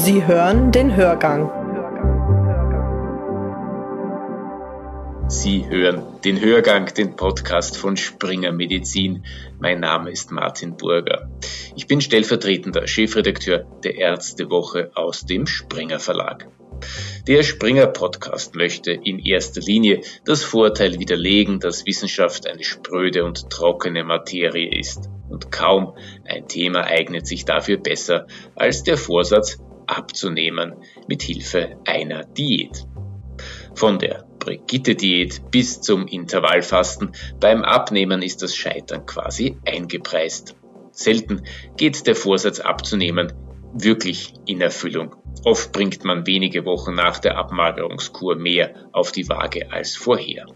Sie hören den Hörgang. Sie hören den Hörgang, den Podcast von Springer Medizin. Mein Name ist Martin Burger. Ich bin stellvertretender Chefredakteur der Ärztewoche aus dem Springer Verlag. Der Springer Podcast möchte in erster Linie das Vorteil widerlegen, dass Wissenschaft eine spröde und trockene Materie ist. Und kaum ein Thema eignet sich dafür besser als der Vorsatz abzunehmen mit Hilfe einer Diät. Von der Brigitte-Diät bis zum Intervallfasten. Beim Abnehmen ist das Scheitern quasi eingepreist. Selten geht der Vorsatz abzunehmen wirklich in Erfüllung. Oft bringt man wenige Wochen nach der Abmagerungskur mehr auf die Waage als vorher.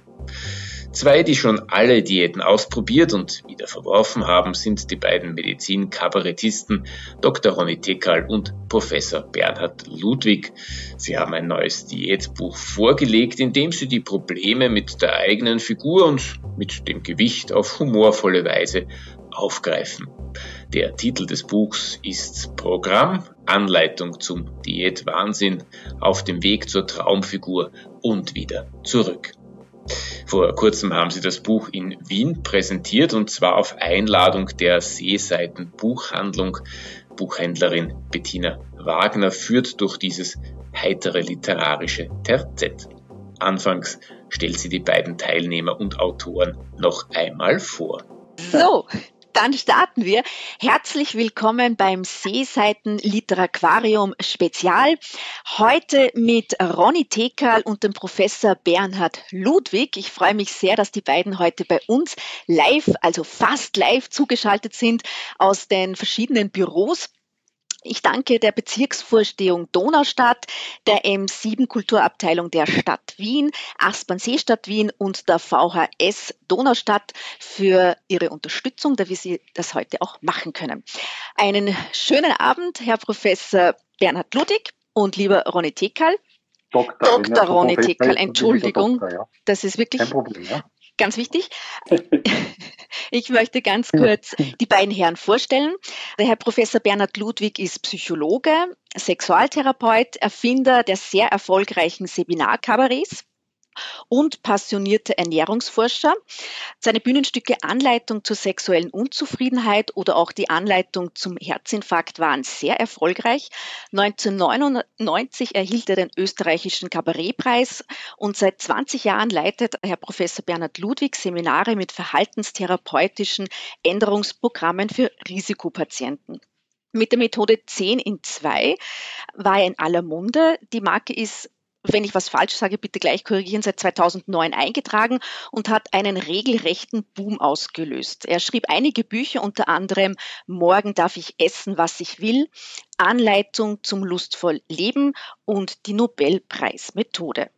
Zwei, die schon alle Diäten ausprobiert und wieder verworfen haben, sind die beiden Medizin-Kabarettisten Dr. Ronny Tekal und Professor Bernhard Ludwig. Sie haben ein neues Diätbuch vorgelegt, in dem sie die Probleme mit der eigenen Figur und mit dem Gewicht auf humorvolle Weise aufgreifen. Der Titel des Buchs ist Programm, Anleitung zum Diätwahnsinn auf dem Weg zur Traumfigur und wieder zurück. Vor kurzem haben sie das Buch in Wien präsentiert und zwar auf Einladung der Seeseiten Buchhandlung. Buchhändlerin Bettina Wagner führt durch dieses heitere literarische Terzett. Anfangs stellt sie die beiden Teilnehmer und Autoren noch einmal vor. So, dann starten wir. Herzlich willkommen beim Seeseiten Literaquarium Spezial. Heute mit Ronny Tekal und dem Professor Bernhard Ludwig. Ich freue mich sehr, dass die beiden heute bei uns live, also fast live zugeschaltet sind aus den verschiedenen Büros. Ich danke der Bezirksvorstehung Donaustadt, der M7 Kulturabteilung der Stadt Wien, Aspern Seestadt Wien und der VHS Donaustadt für ihre Unterstützung, da wir sie das heute auch machen können. Einen schönen Abend, Herr Professor Bernhard Ludwig und lieber Ronny Tekal. Dr. Dr. Ronny Tekal, Entschuldigung. Doktor, ja. Das ist wirklich Problem, ja. ganz wichtig. Ich möchte ganz kurz die beiden Herren vorstellen. Der Herr Professor Bernhard Ludwig ist Psychologe, Sexualtherapeut, Erfinder der sehr erfolgreichen Seminarkabarets und passionierter Ernährungsforscher. Seine Bühnenstücke Anleitung zur sexuellen Unzufriedenheit oder auch die Anleitung zum Herzinfarkt waren sehr erfolgreich. 1999 erhielt er den österreichischen Kabarettpreis und seit 20 Jahren leitet Herr Professor Bernhard Ludwig Seminare mit verhaltenstherapeutischen Änderungsprogrammen für Risikopatienten. Mit der Methode 10 in 2 war er in aller Munde. Die Marke ist wenn ich was falsch sage, bitte gleich korrigieren, seit 2009 eingetragen und hat einen regelrechten Boom ausgelöst. Er schrieb einige Bücher, unter anderem Morgen darf ich essen, was ich will, Anleitung zum lustvoll Leben und die Nobelpreismethode.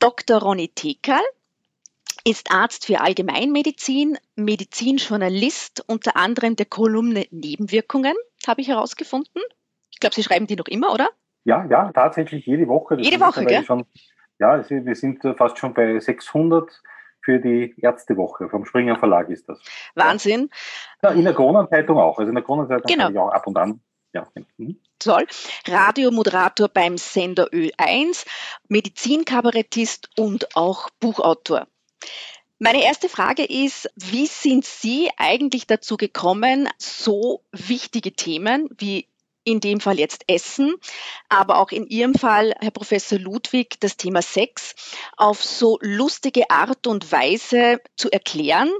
Dr. Ronny Tekal ist Arzt für Allgemeinmedizin, Medizinjournalist, unter anderem der Kolumne Nebenwirkungen, habe ich herausgefunden. Ich glaube, Sie schreiben die noch immer, oder? Ja, ja, tatsächlich jede Woche. Das jede Woche, gell? Schon, ja, wir sind fast schon bei 600 für die Ärztewoche. Vom Springer Verlag ist das. Wahnsinn. Ja, in der Kronenzeitung auch. Also in der Kronenzeitung genau. ich auch ab und an. Ja. Mhm. Toll. Radiomoderator beim Sender Ö1, Medizinkabarettist und auch Buchautor. Meine erste Frage ist, wie sind Sie eigentlich dazu gekommen, so wichtige Themen wie in dem Fall jetzt Essen, aber auch in Ihrem Fall, Herr Professor Ludwig, das Thema Sex auf so lustige Art und Weise zu erklären.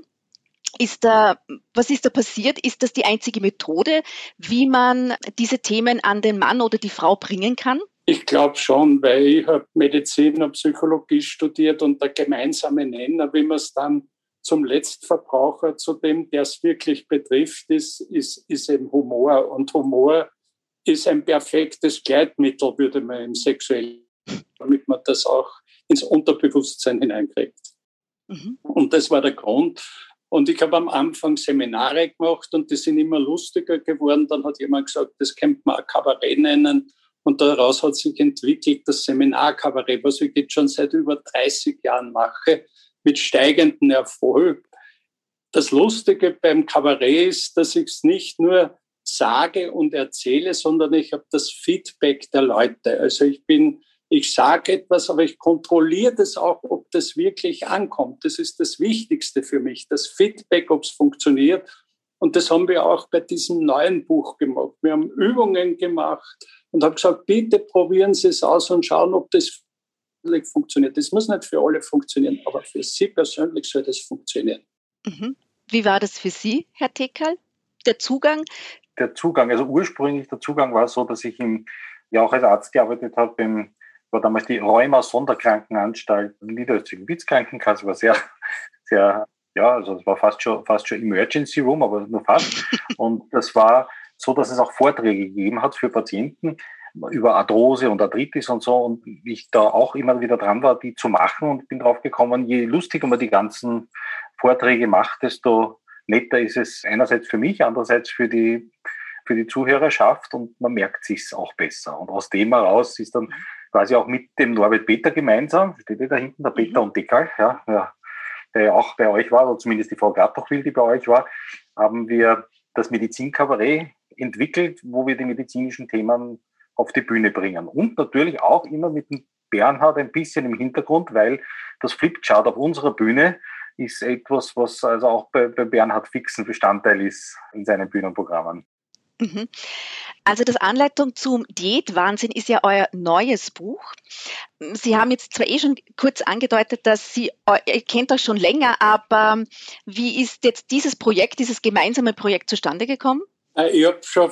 Ist da, was ist da passiert? Ist das die einzige Methode, wie man diese Themen an den Mann oder die Frau bringen kann? Ich glaube schon, weil ich habe Medizin und Psychologie studiert und der gemeinsame Nenner, wie man es dann zum Letztverbraucher, zu dem, der es wirklich betrifft, ist, ist, ist eben Humor. Und Humor ist ein perfektes Gleitmittel, würde man im Sexuellen, damit man das auch ins Unterbewusstsein hineinkriegt. Mhm. Und das war der Grund. Und ich habe am Anfang Seminare gemacht und die sind immer lustiger geworden. Dann hat jemand gesagt, das könnte man Kabarett nennen. Und daraus hat sich entwickelt das Seminarkabarett, was ich jetzt schon seit über 30 Jahren mache, mit steigendem Erfolg. Das Lustige beim Kabarett ist, dass ich es nicht nur sage und erzähle, sondern ich habe das Feedback der Leute. Also ich bin, ich sage etwas, aber ich kontrolliere das auch, ob das wirklich ankommt. Das ist das Wichtigste für mich, das Feedback, ob es funktioniert. Und das haben wir auch bei diesem neuen Buch gemacht. Wir haben Übungen gemacht und haben gesagt, bitte probieren Sie es aus und schauen, ob das funktioniert. Das muss nicht für alle funktionieren, aber für Sie persönlich soll das funktionieren. Mhm. Wie war das für Sie, Herr Tekal? Der Zugang? Der Zugang, also ursprünglich der Zugang war so, dass ich im, ja auch als Arzt gearbeitet habe, beim, war damals die Rheuma Sonderkrankenanstalt Niederösterreich Witz Krankenkasse, war sehr, sehr, ja, also es war fast schon, fast schon Emergency Room, aber nur fast. Und das war so, dass es auch Vorträge gegeben hat für Patienten über Arthrose und Arthritis und so und ich da auch immer wieder dran war, die zu machen und bin drauf gekommen, je lustiger man die ganzen Vorträge macht, desto netter ist es einerseits für mich, andererseits für die, für die Zuhörerschaft und man merkt sich auch besser. Und aus dem heraus ist dann quasi auch mit dem Norbert Peter gemeinsam, steht da hinten, der Peter mhm. und Dekal, ja, ja, der ja auch bei euch war, oder zumindest die Frau Glattochwil, die bei euch war, haben wir das Medizinkabarett entwickelt, wo wir die medizinischen Themen auf die Bühne bringen. Und natürlich auch immer mit dem Bernhard ein bisschen im Hintergrund, weil das Flipchart auf unserer Bühne ist etwas, was also auch bei, bei Bernhard fixen Bestandteil ist in seinen Bühnenprogrammen. Mhm. Also das Anleitung zum Diätwahnsinn ist ja euer neues Buch. Sie haben jetzt zwar eh schon kurz angedeutet, dass Sie, ihr kennt das schon länger, aber wie ist jetzt dieses Projekt, dieses gemeinsame Projekt zustande gekommen? Äh, ich habe schon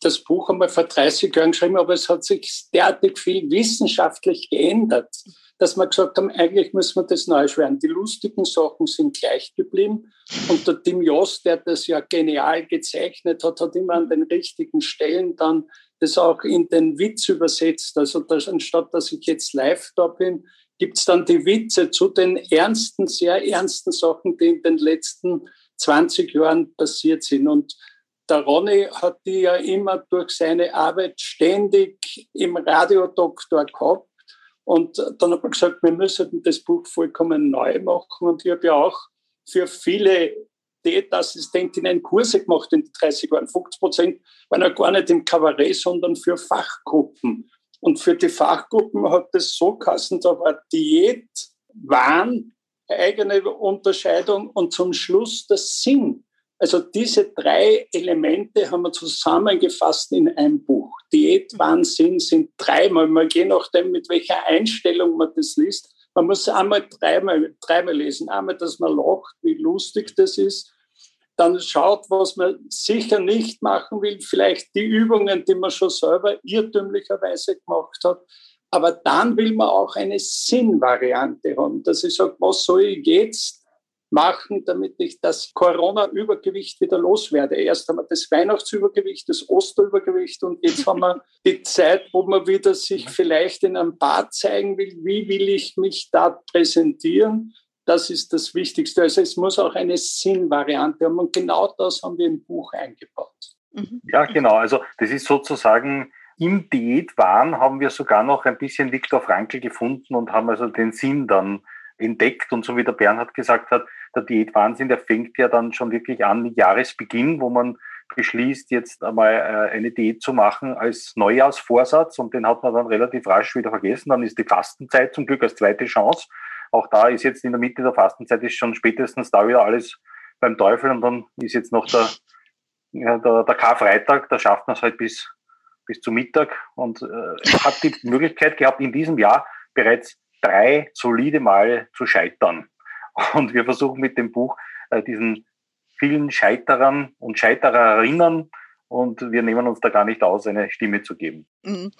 das Buch einmal vor 30 Jahren geschrieben, aber es hat sich derartig viel wissenschaftlich geändert, dass wir gesagt haben, eigentlich müssen wir das neu schreiben. Die lustigen Sachen sind gleich geblieben. Und der Tim Jost, der das ja genial gezeichnet hat, hat immer an den richtigen Stellen dann das auch in den Witz übersetzt. Also dass, anstatt dass ich jetzt live da bin, gibt es dann die Witze zu den ernsten, sehr ernsten Sachen, die in den letzten 20 Jahren passiert sind. Und der Ronny hat die ja immer durch seine Arbeit ständig im Radiodoktor gehabt. Und dann hat man gesagt, wir müssen das Buch vollkommen neu machen. Und ich habe ja auch für viele Diätassistentinnen Kurse gemacht in den 30 Jahren. 50 Prozent waren ja gar nicht im Kabarett, sondern für Fachgruppen. Und für die Fachgruppen hat es so geheißen, da war Diät, Wahn, eigene Unterscheidung und zum Schluss der Sinn. Also diese drei Elemente haben wir zusammengefasst in einem Buch. Diät, Wahnsinn sind dreimal, man je nachdem, mit welcher Einstellung man das liest. Man muss einmal dreimal, dreimal lesen. Einmal, dass man lacht, wie lustig das ist. Dann schaut, was man sicher nicht machen will. Vielleicht die Übungen, die man schon selber irrtümlicherweise gemacht hat. Aber dann will man auch eine Sinnvariante haben, dass ich sage, was soll ich jetzt machen, damit ich das Corona-Übergewicht wieder loswerde. Erst haben wir das Weihnachtsübergewicht, das Osterübergewicht und jetzt haben wir die Zeit, wo man wieder sich vielleicht in einem Bad zeigen will, wie will ich mich da präsentieren. Das ist das Wichtigste. Also es muss auch eine Sinnvariante haben und genau das haben wir im Buch eingebaut. Mhm. Ja, genau. Also das ist sozusagen im Diätwahn haben wir sogar noch ein bisschen Viktor Frankl gefunden und haben also den Sinn dann entdeckt. Und so wie der Bernhard gesagt hat, der Diätwahnsinn, der fängt ja dann schon wirklich an Jahresbeginn, wo man beschließt, jetzt einmal äh, eine Diät zu machen als Neujahrsvorsatz und den hat man dann relativ rasch wieder vergessen. Dann ist die Fastenzeit zum Glück als zweite Chance. Auch da ist jetzt in der Mitte der Fastenzeit ist schon spätestens da wieder alles beim Teufel und dann ist jetzt noch der, ja, der, der Karfreitag, da schafft man es halt bis, bis zum Mittag und äh, hat die Möglichkeit gehabt, in diesem Jahr bereits drei solide Male zu scheitern. Und wir versuchen mit dem Buch äh, diesen vielen Scheiterern und Scheitererinnen und wir nehmen uns da gar nicht aus, eine Stimme zu geben. Mhm.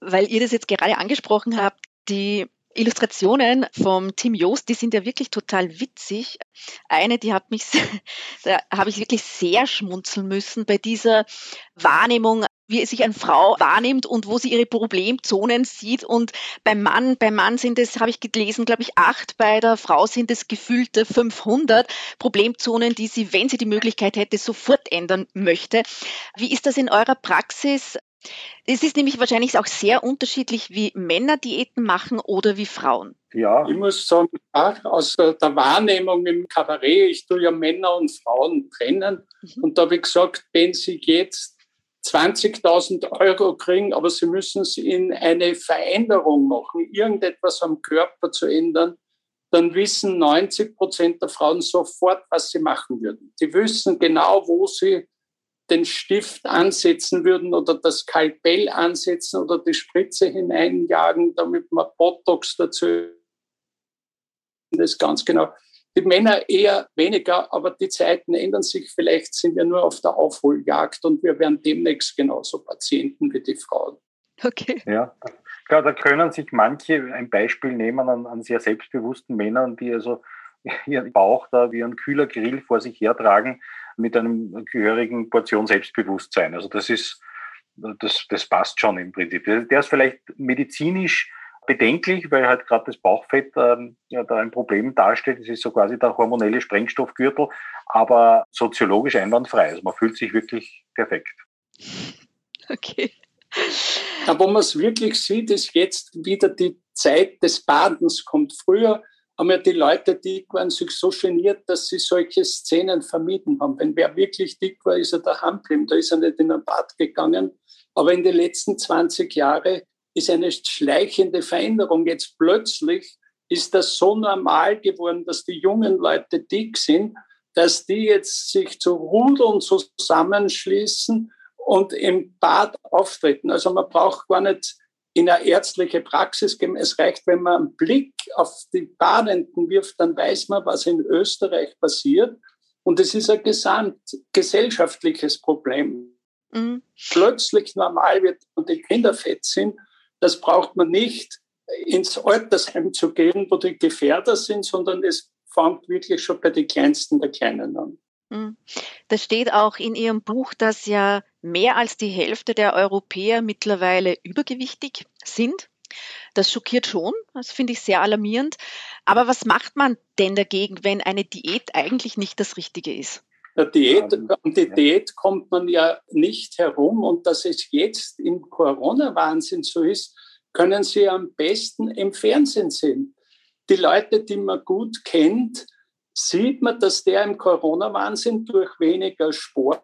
Weil ihr das jetzt gerade angesprochen habt, die Illustrationen vom Tim Joost, die sind ja wirklich total witzig. Eine, die hat mich, da habe ich wirklich sehr schmunzeln müssen bei dieser Wahrnehmung wie sich eine Frau wahrnimmt und wo sie ihre Problemzonen sieht. Und beim Mann, beim Mann sind es, habe ich gelesen, glaube ich, acht, bei der Frau sind es gefühlte 500 Problemzonen, die sie, wenn sie die Möglichkeit hätte, sofort ändern möchte. Wie ist das in eurer Praxis? Es ist nämlich wahrscheinlich auch sehr unterschiedlich, wie Männer Diäten machen oder wie Frauen. Ja. Ich muss sagen, aus der Wahrnehmung im Kabarett, ich tue ja Männer und Frauen trennen. Mhm. Und da habe ich gesagt, wenn Sie jetzt 20.000 Euro kriegen, aber Sie müssen es in eine Veränderung machen, irgendetwas am Körper zu ändern, dann wissen 90 Prozent der Frauen sofort, was sie machen würden. Die wissen genau, wo sie den Stift ansetzen würden oder das Kalbell ansetzen oder die Spritze hineinjagen, damit man Botox dazu. Das ist ganz genau. Die Männer eher weniger, aber die Zeiten ändern sich. Vielleicht sind wir nur auf der Aufholjagd und wir werden demnächst genauso Patienten wie die Frauen. Okay. Ja, klar, da können sich manche ein Beispiel nehmen an, an sehr selbstbewussten Männern, die also ihren Bauch da wie ein kühler Grill vor sich hertragen mit einem gehörigen Portion Selbstbewusstsein. Also das ist, das, das passt schon im Prinzip. Der ist vielleicht medizinisch bedenklich, weil halt gerade das Bauchfett ähm, ja, da ein Problem darstellt. Das ist so quasi der hormonelle Sprengstoffgürtel, aber soziologisch einwandfrei. Also man fühlt sich wirklich perfekt. Okay. Aber wo man es wirklich sieht, ist jetzt wieder die Zeit des Badens kommt. Früher haben ja die Leute, die waren, sich so geniert, dass sie solche Szenen vermieden haben. Wenn wer wirklich dick war, ist er daheim geblieben, da ist er nicht in ein Bad gegangen. Aber in den letzten 20 Jahren ist eine schleichende Veränderung. Jetzt plötzlich ist das so normal geworden, dass die jungen Leute dick sind, dass die jetzt sich zu Rudeln zusammenschließen und im Bad auftreten. Also man braucht gar nicht in eine ärztliche Praxis gehen. Es reicht, wenn man einen Blick auf die Badenden wirft, dann weiß man, was in Österreich passiert. Und es ist ein gesamtgesellschaftliches Problem. Mhm. Plötzlich normal wird und die Kinder fett sind, das braucht man nicht ins Altersheim zu gehen, wo die Gefährder sind, sondern es fängt wirklich schon bei den Kleinsten der Kleinen an. Mhm. Das steht auch in Ihrem Buch, dass ja mehr als die Hälfte der Europäer mittlerweile übergewichtig sind. Das schockiert schon, das finde ich sehr alarmierend. Aber was macht man denn dagegen, wenn eine Diät eigentlich nicht das Richtige ist? Der Diät, um die Diät kommt man ja nicht herum. Und dass es jetzt im Corona-Wahnsinn so ist, können Sie am besten im Fernsehen sehen. Die Leute, die man gut kennt, sieht man, dass der im Corona-Wahnsinn durch weniger Sport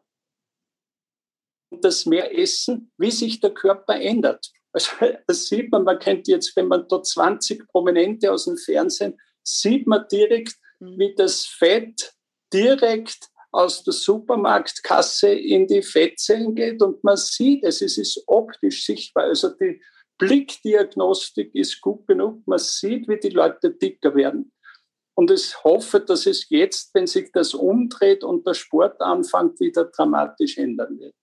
das mehr Essen, wie sich der Körper ändert. Also das sieht man, man kennt jetzt, wenn man dort 20 Prominente aus dem Fernsehen, sieht man direkt, mhm. wie das Fett direkt aus der Supermarktkasse in die Fettzellen geht und man sieht es, es ist optisch sichtbar. Also die Blickdiagnostik ist gut genug, man sieht, wie die Leute dicker werden. Und ich hoffe, dass es jetzt, wenn sich das umdreht und der Sport anfängt, wieder dramatisch ändern wird.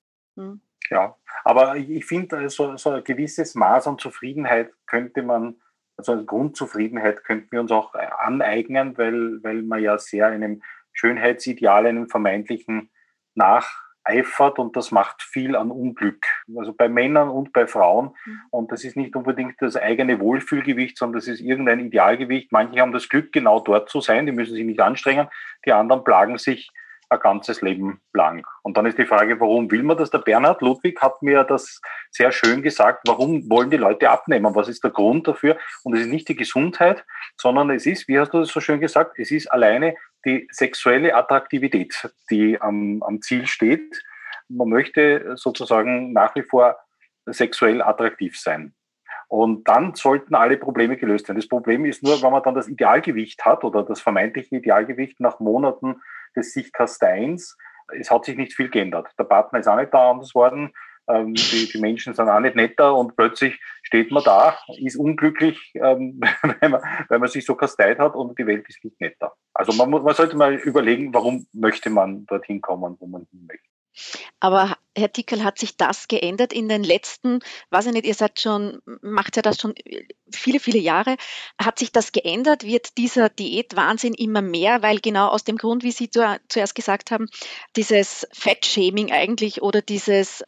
Hm. Ja, aber ich finde, so, so ein gewisses Maß an Zufriedenheit könnte man, also eine Grundzufriedenheit könnten wir uns auch aneignen, weil, weil man ja sehr einem Schönheitsideal, einem vermeintlichen nach eifert und das macht viel an Unglück. Also bei Männern und bei Frauen. Mhm. Und das ist nicht unbedingt das eigene Wohlfühlgewicht, sondern das ist irgendein Idealgewicht. Manche haben das Glück, genau dort zu sein, die müssen sich nicht anstrengen. Die anderen plagen sich ein ganzes Leben lang. Und dann ist die Frage, warum will man das? Der Bernhard Ludwig hat mir das sehr schön gesagt. Warum wollen die Leute abnehmen? Was ist der Grund dafür? Und es ist nicht die Gesundheit, sondern es ist, wie hast du das so schön gesagt, es ist alleine die sexuelle Attraktivität, die am, am Ziel steht. Man möchte sozusagen nach wie vor sexuell attraktiv sein. Und dann sollten alle Probleme gelöst werden. Das Problem ist nur, wenn man dann das Idealgewicht hat oder das vermeintliche Idealgewicht nach Monaten des sich Kasteins. Es hat sich nicht viel geändert. Der Partner ist auch nicht da anders worden. Ähm, die, die, Menschen sind auch nicht netter und plötzlich steht man da, ist unglücklich, ähm, weil, man, weil man sich so kasteit hat und die Welt ist nicht netter. Also man, man sollte mal überlegen, warum möchte man dorthin kommen, wo man hin möchte. Aber Herr Tickel, hat sich das geändert in den letzten, weiß ich nicht, ihr seid schon, macht ja das schon viele, viele Jahre. Hat sich das geändert? Wird dieser Diätwahnsinn immer mehr? Weil genau aus dem Grund, wie Sie zuerst gesagt haben, dieses Fettshaming eigentlich oder dieses,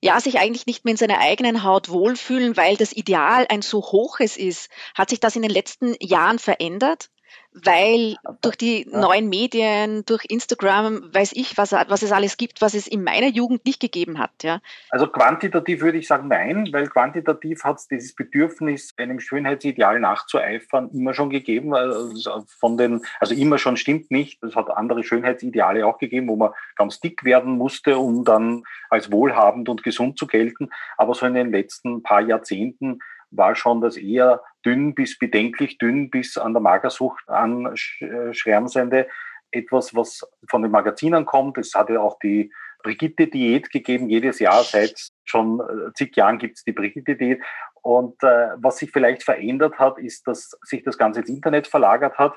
ja, sich eigentlich nicht mehr in seiner eigenen Haut wohlfühlen, weil das Ideal ein so hohes ist. Hat sich das in den letzten Jahren verändert? Weil durch die neuen Medien, durch Instagram, weiß ich, was, was es alles gibt, was es in meiner Jugend nicht gegeben hat. Ja. Also quantitativ würde ich sagen nein, weil quantitativ hat es dieses Bedürfnis, einem Schönheitsideal nachzueifern, immer schon gegeben. Also von den, also immer schon stimmt nicht. Es hat andere Schönheitsideale auch gegeben, wo man ganz dick werden musste, um dann als wohlhabend und gesund zu gelten. Aber so in den letzten paar Jahrzehnten war schon das eher dünn bis bedenklich dünn bis an der Magersucht anschwärmsende etwas, was von den Magazinen kommt. Es hat ja auch die Brigitte-Diät gegeben. Jedes Jahr seit schon äh, zig Jahren gibt es die Brigitte-Diät. Und äh, was sich vielleicht verändert hat, ist, dass sich das Ganze ins Internet verlagert hat,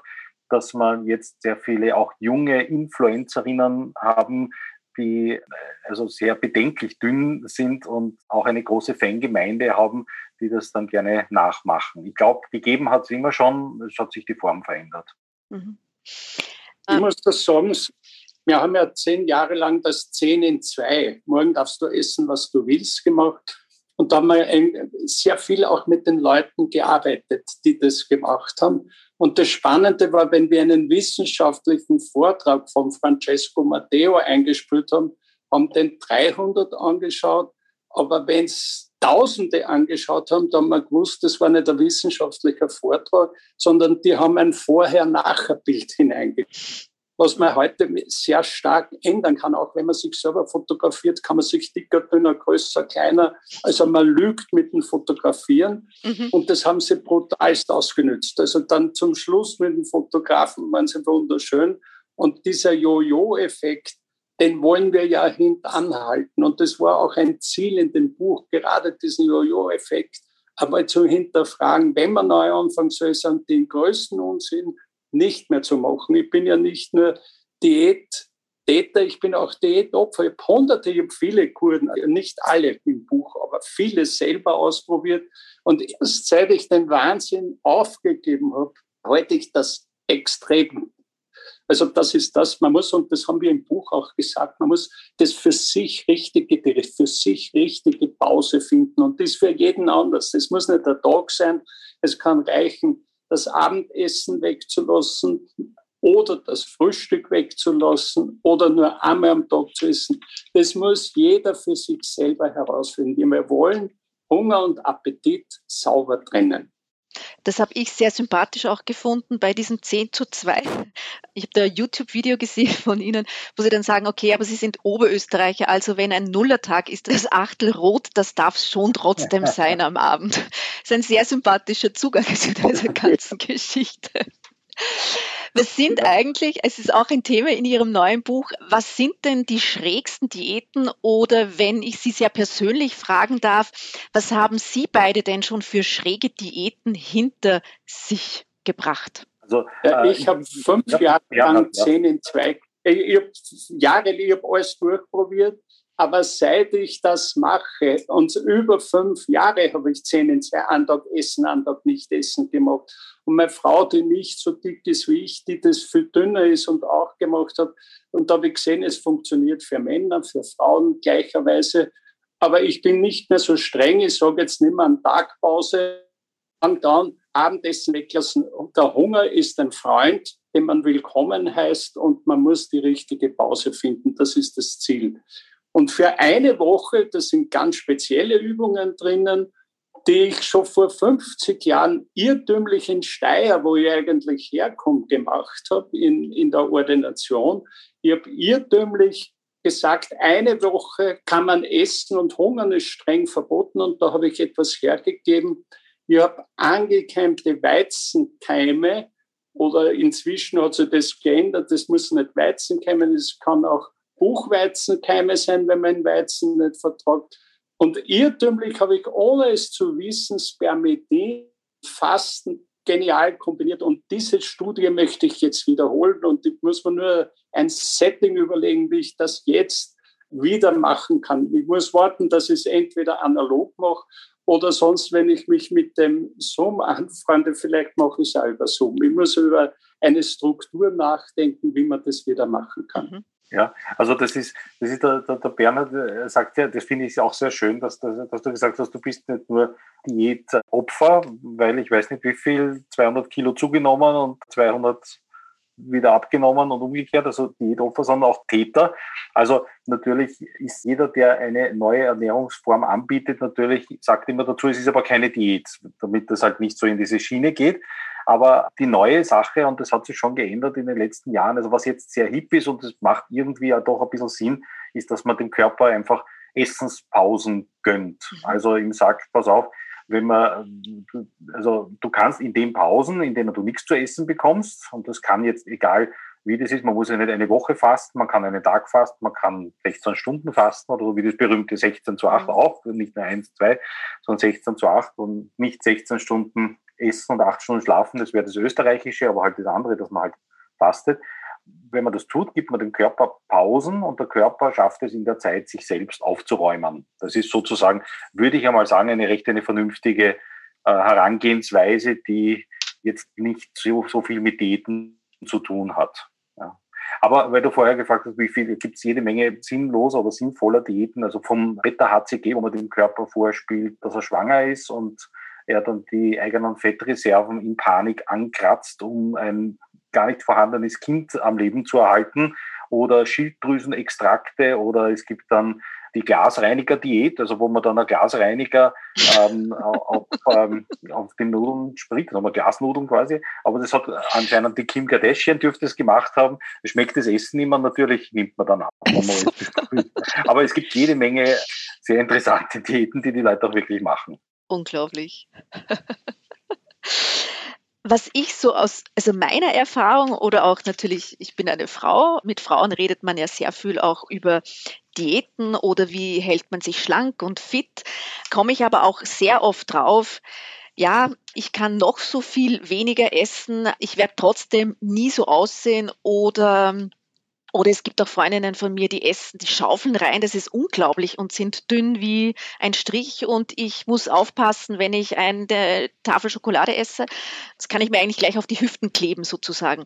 dass man jetzt sehr viele auch junge Influencerinnen haben, die also sehr bedenklich dünn sind und auch eine große Fangemeinde haben, die das dann gerne nachmachen. Ich glaube, gegeben hat es immer schon, es hat sich die Form verändert. Mhm. Ich muss das sagen, wir haben ja zehn Jahre lang das 10 in 2, morgen darfst du essen, was du willst, gemacht. Und da haben wir sehr viel auch mit den Leuten gearbeitet, die das gemacht haben. Und das Spannende war, wenn wir einen wissenschaftlichen Vortrag von Francesco Matteo eingespielt haben, haben den 300 angeschaut. Aber wenn es Tausende angeschaut haben, dann haben wir gewusst, das war nicht ein wissenschaftlicher Vortrag, sondern die haben ein Vorher-Nachher-Bild hineingeschrieben was man heute sehr stark ändern kann. Auch wenn man sich selber fotografiert, kann man sich dicker, dünner, größer, kleiner. Also man lügt mit dem Fotografieren mhm. und das haben sie brutalst ausgenützt. Also dann zum Schluss mit dem Fotografen waren sie wunderschön und dieser Jojo-Effekt, den wollen wir ja hintanhalten. Und das war auch ein Ziel in dem Buch, gerade diesen Jojo-Effekt aber zu hinterfragen, wenn man neu anfangen soll, sind den größten Unsinn nicht mehr zu machen. Ich bin ja nicht nur Diät-Täter, ich bin auch Diätopfer. Ich habe hunderte, ich habe viele Kurden, nicht alle im Buch, aber viele selber ausprobiert. Und erst seit ich den Wahnsinn aufgegeben habe, halte ich das extrem. Also das ist das, man muss, und das haben wir im Buch auch gesagt, man muss das für sich richtige, für sich richtige Pause finden. Und das für jeden anders. Das muss nicht der Tag sein, es kann reichen, das Abendessen wegzulassen oder das Frühstück wegzulassen oder nur einmal am Tag zu essen. Das muss jeder für sich selber herausfinden. Wir wollen Hunger und Appetit sauber trennen. Das habe ich sehr sympathisch auch gefunden bei diesem 10 zu 2. Ich habe da ein YouTube-Video gesehen von Ihnen, wo Sie dann sagen, okay, aber Sie sind Oberösterreicher, also wenn ein Nullertag ist, das Achtel rot, das darf es schon trotzdem sein am Abend. Das ist ein sehr sympathischer Zugang zu dieser ganzen Geschichte. Was sind eigentlich, es ist auch ein Thema in Ihrem neuen Buch, was sind denn die schrägsten Diäten oder wenn ich Sie sehr persönlich fragen darf, was haben Sie beide denn schon für schräge Diäten hinter sich gebracht? Also, äh, ich habe fünf Jahre lang zehn in zwei, ich habe Jahre, ich habe alles durchprobiert aber seit ich das mache, und über fünf Jahre habe ich zehn in zwei Antag essen, Antag nicht essen gemacht. Und meine Frau, die nicht so dick ist wie ich, die das viel dünner ist und auch gemacht hat. Und da habe ich gesehen, es funktioniert für Männer, für Frauen gleicherweise. Aber ich bin nicht mehr so streng. Ich sage jetzt nicht mehr an Tagpause, und dann Abendessen weglassen. Und der Hunger ist ein Freund, den man willkommen heißt und man muss die richtige Pause finden. Das ist das Ziel. Und für eine Woche, das sind ganz spezielle Übungen drinnen, die ich schon vor 50 Jahren irrtümlich in Steyr, wo ich eigentlich herkomme, gemacht habe, in, in der Ordination. Ich habe irrtümlich gesagt, eine Woche kann man essen und hungern ist streng verboten. Und da habe ich etwas hergegeben. Ich habe angekeimte Weizenkeime oder inzwischen hat sich das geändert. Das muss nicht Weizenkeime, das kann auch Buchweizenkeime sein, wenn man Weizen nicht vertragt. Und irrtümlich habe ich, ohne es zu wissen, Spermidin, Fasten genial kombiniert. Und diese Studie möchte ich jetzt wiederholen. Und ich muss mir nur ein Setting überlegen, wie ich das jetzt wieder machen kann. Ich muss warten, dass ich es entweder analog mache oder sonst, wenn ich mich mit dem Zoom anfreunde, vielleicht mache ich es auch über Zoom. Ich muss über eine Struktur nachdenken, wie man das wieder machen kann. Mhm. Ja, also das ist, das ist der, der, der Bernhard äh, sagt ja, das finde ich auch sehr schön, dass, dass, dass, du gesagt hast, du bist nicht nur Diätopfer, weil ich weiß nicht wie viel, 200 Kilo zugenommen und 200 wieder abgenommen und umgekehrt, also Diätopfer, sondern auch Täter. Also natürlich ist jeder, der eine neue Ernährungsform anbietet, natürlich sagt immer dazu, es ist aber keine Diät, damit das halt nicht so in diese Schiene geht. Aber die neue Sache, und das hat sich schon geändert in den letzten Jahren, also was jetzt sehr hip ist und das macht irgendwie ja doch ein bisschen Sinn, ist, dass man dem Körper einfach Essenspausen gönnt. Mhm. Also ihm sagt, pass auf, wenn man, also du kannst in den Pausen, in denen du nichts zu essen bekommst, und das kann jetzt egal wie das ist, man muss ja nicht eine Woche fasten, man kann einen Tag fasten, man kann 16 Stunden fasten oder wie das berühmte 16 zu 8 mhm. auch, nicht nur 1, 2, sondern 16 zu 8 und nicht 16 Stunden essen und 8 Stunden schlafen, das wäre das österreichische, aber halt das andere, dass man halt fastet. Wenn man das tut, gibt man dem Körper Pausen und der Körper schafft es in der Zeit, sich selbst aufzuräumen. Das ist sozusagen, würde ich einmal sagen, eine recht eine vernünftige äh, Herangehensweise, die jetzt nicht so, so viel mit Diäten zu tun hat. Aber weil du vorher gefragt hast, wie viel, gibt es jede Menge sinnloser oder sinnvoller Diäten, also vom Beta-HCG, wo man dem Körper vorspielt, dass er schwanger ist und er dann die eigenen Fettreserven in Panik ankratzt, um ein gar nicht vorhandenes Kind am Leben zu erhalten oder Schilddrüsenextrakte oder es gibt dann die Glasreiniger-Diät, also wo man dann ein Glasreiniger ähm, auf, ähm, auf den Nudeln spritzt, nochmal Glasnudeln quasi. Aber das hat anscheinend die Kim Kardashian dürfte es gemacht haben. Schmeckt das Essen immer, natürlich nimmt man dann ab. Aber es gibt jede Menge sehr interessante Diäten, die die Leute auch wirklich machen. Unglaublich. was ich so aus also meiner Erfahrung oder auch natürlich, ich bin eine Frau, mit Frauen redet man ja sehr viel auch über Diäten oder wie hält man sich schlank und fit, komme ich aber auch sehr oft drauf, ja, ich kann noch so viel weniger essen, ich werde trotzdem nie so aussehen oder oder es gibt auch Freundinnen von mir, die essen, die schaufeln rein, das ist unglaublich und sind dünn wie ein Strich und ich muss aufpassen, wenn ich eine Tafel Schokolade esse. Das kann ich mir eigentlich gleich auf die Hüften kleben sozusagen.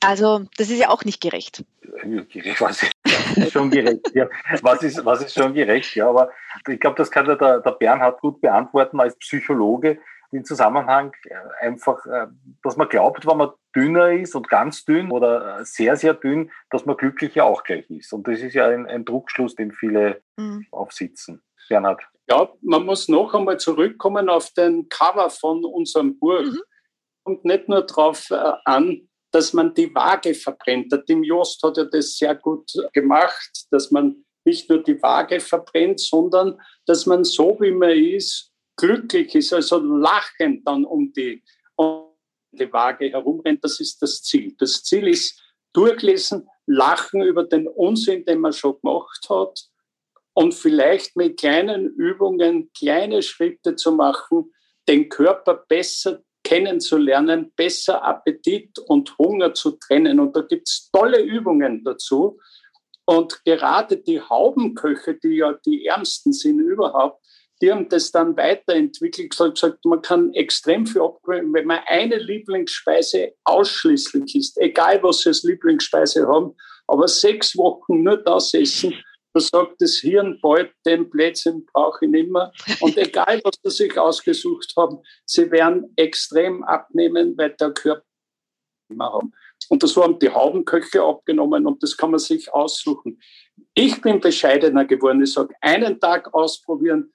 Also das ist ja auch nicht gerecht. Was ist schon gerecht, ja. Was ist, was ist schon gerecht, ja. Aber ich glaube, das kann der, der Bernhard gut beantworten als Psychologe den Zusammenhang äh, einfach, äh, dass man glaubt, wenn man dünner ist und ganz dünn oder äh, sehr, sehr dünn, dass man glücklicher auch gleich ist. Und das ist ja ein, ein Druckschluss, den viele mhm. aufsitzen. Bernhard. Ja, man muss noch einmal zurückkommen auf den Cover von unserem Buch. Mhm. Und nicht nur darauf an, dass man die Waage verbrennt. Der Tim Jost hat ja das sehr gut gemacht, dass man nicht nur die Waage verbrennt, sondern dass man so, wie man ist, glücklich ist, also lachend dann um die, um die Waage herumrennt, das ist das Ziel. Das Ziel ist durchlesen, lachen über den Unsinn, den man schon gemacht hat und vielleicht mit kleinen Übungen kleine Schritte zu machen, den Körper besser kennenzulernen, besser Appetit und Hunger zu trennen. Und da gibt es tolle Übungen dazu. Und gerade die Haubenköche, die ja die ärmsten sind überhaupt, die haben das dann weiterentwickelt, gesagt, man kann extrem viel upgraden, wenn man eine Lieblingsspeise ausschließlich isst, egal was sie als Lieblingsspeise haben, aber sechs Wochen nur das essen, da sagt das Hirn bald, den Plätzchen brauche ich nicht mehr. Und egal, was sie sich ausgesucht haben, sie werden extrem abnehmen, weil der Körper immer haben. Und das haben die Haubenköche abgenommen und das kann man sich aussuchen. Ich bin bescheidener geworden. Ich sage, einen Tag ausprobieren,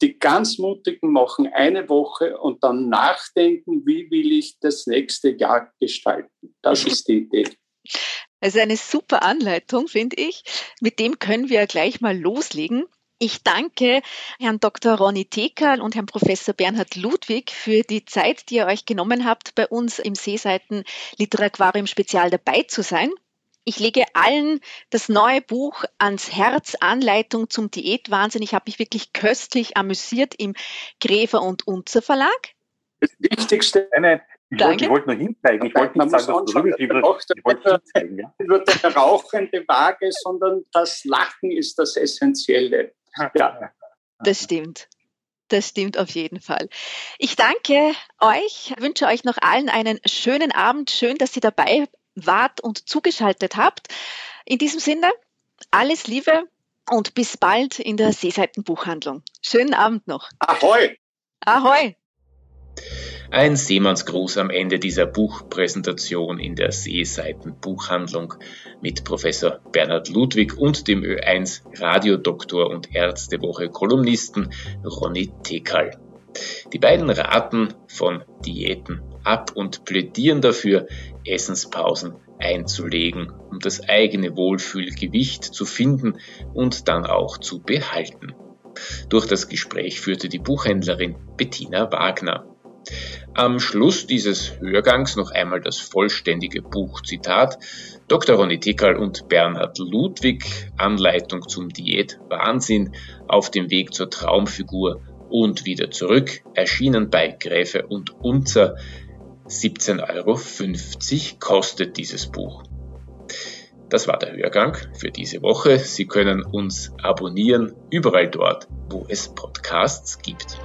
die ganz Mutigen machen eine Woche und dann nachdenken, wie will ich das nächste Jahr gestalten. Das ist die Idee. Also eine super Anleitung, finde ich. Mit dem können wir gleich mal loslegen. Ich danke Herrn Dr. Ronny Tekal und Herrn Professor Bernhard Ludwig für die Zeit, die ihr euch genommen habt, bei uns im Seeseiten Literaquarium Spezial dabei zu sein. Ich lege allen das neue Buch ans Herz, Anleitung zum Diätwahnsinn. Ich habe mich wirklich köstlich amüsiert im Gräfer und Unzer Verlag. Das Wichtigste, eine, ich wollte, ich wollte nur hinzeigen. Ich wollte nicht sagen, dass du ich wollte hinzeigen. Ja. Über die rauchende Waage, sondern das Lachen ist das Essentielle. Ja. Das stimmt. Das stimmt auf jeden Fall. Ich danke euch, wünsche euch noch allen einen schönen Abend. Schön, dass Sie dabei wart und zugeschaltet habt. In diesem Sinne, alles Liebe und bis bald in der Seeseitenbuchhandlung. Schönen Abend noch. Ahoi! Ahoi! Ein Seemannsgruß am Ende dieser Buchpräsentation in der Seeseitenbuchhandlung mit Professor Bernhard Ludwig und dem Ö1 Radiodoktor und Ärztewoche Kolumnisten Ronny Tekal. Die beiden raten von Diäten ab und plädieren dafür, Essenspausen einzulegen, um das eigene Wohlfühlgewicht zu finden und dann auch zu behalten. Durch das Gespräch führte die Buchhändlerin Bettina Wagner. Am Schluss dieses Hörgangs noch einmal das vollständige Buchzitat. Dr. Ronny Tickerl und Bernhard Ludwig, Anleitung zum Diät Wahnsinn auf dem Weg zur Traumfigur und wieder zurück, erschienen bei Gräfe und Unzer. 17,50 Euro kostet dieses Buch. Das war der Hörgang für diese Woche. Sie können uns abonnieren überall dort, wo es Podcasts gibt.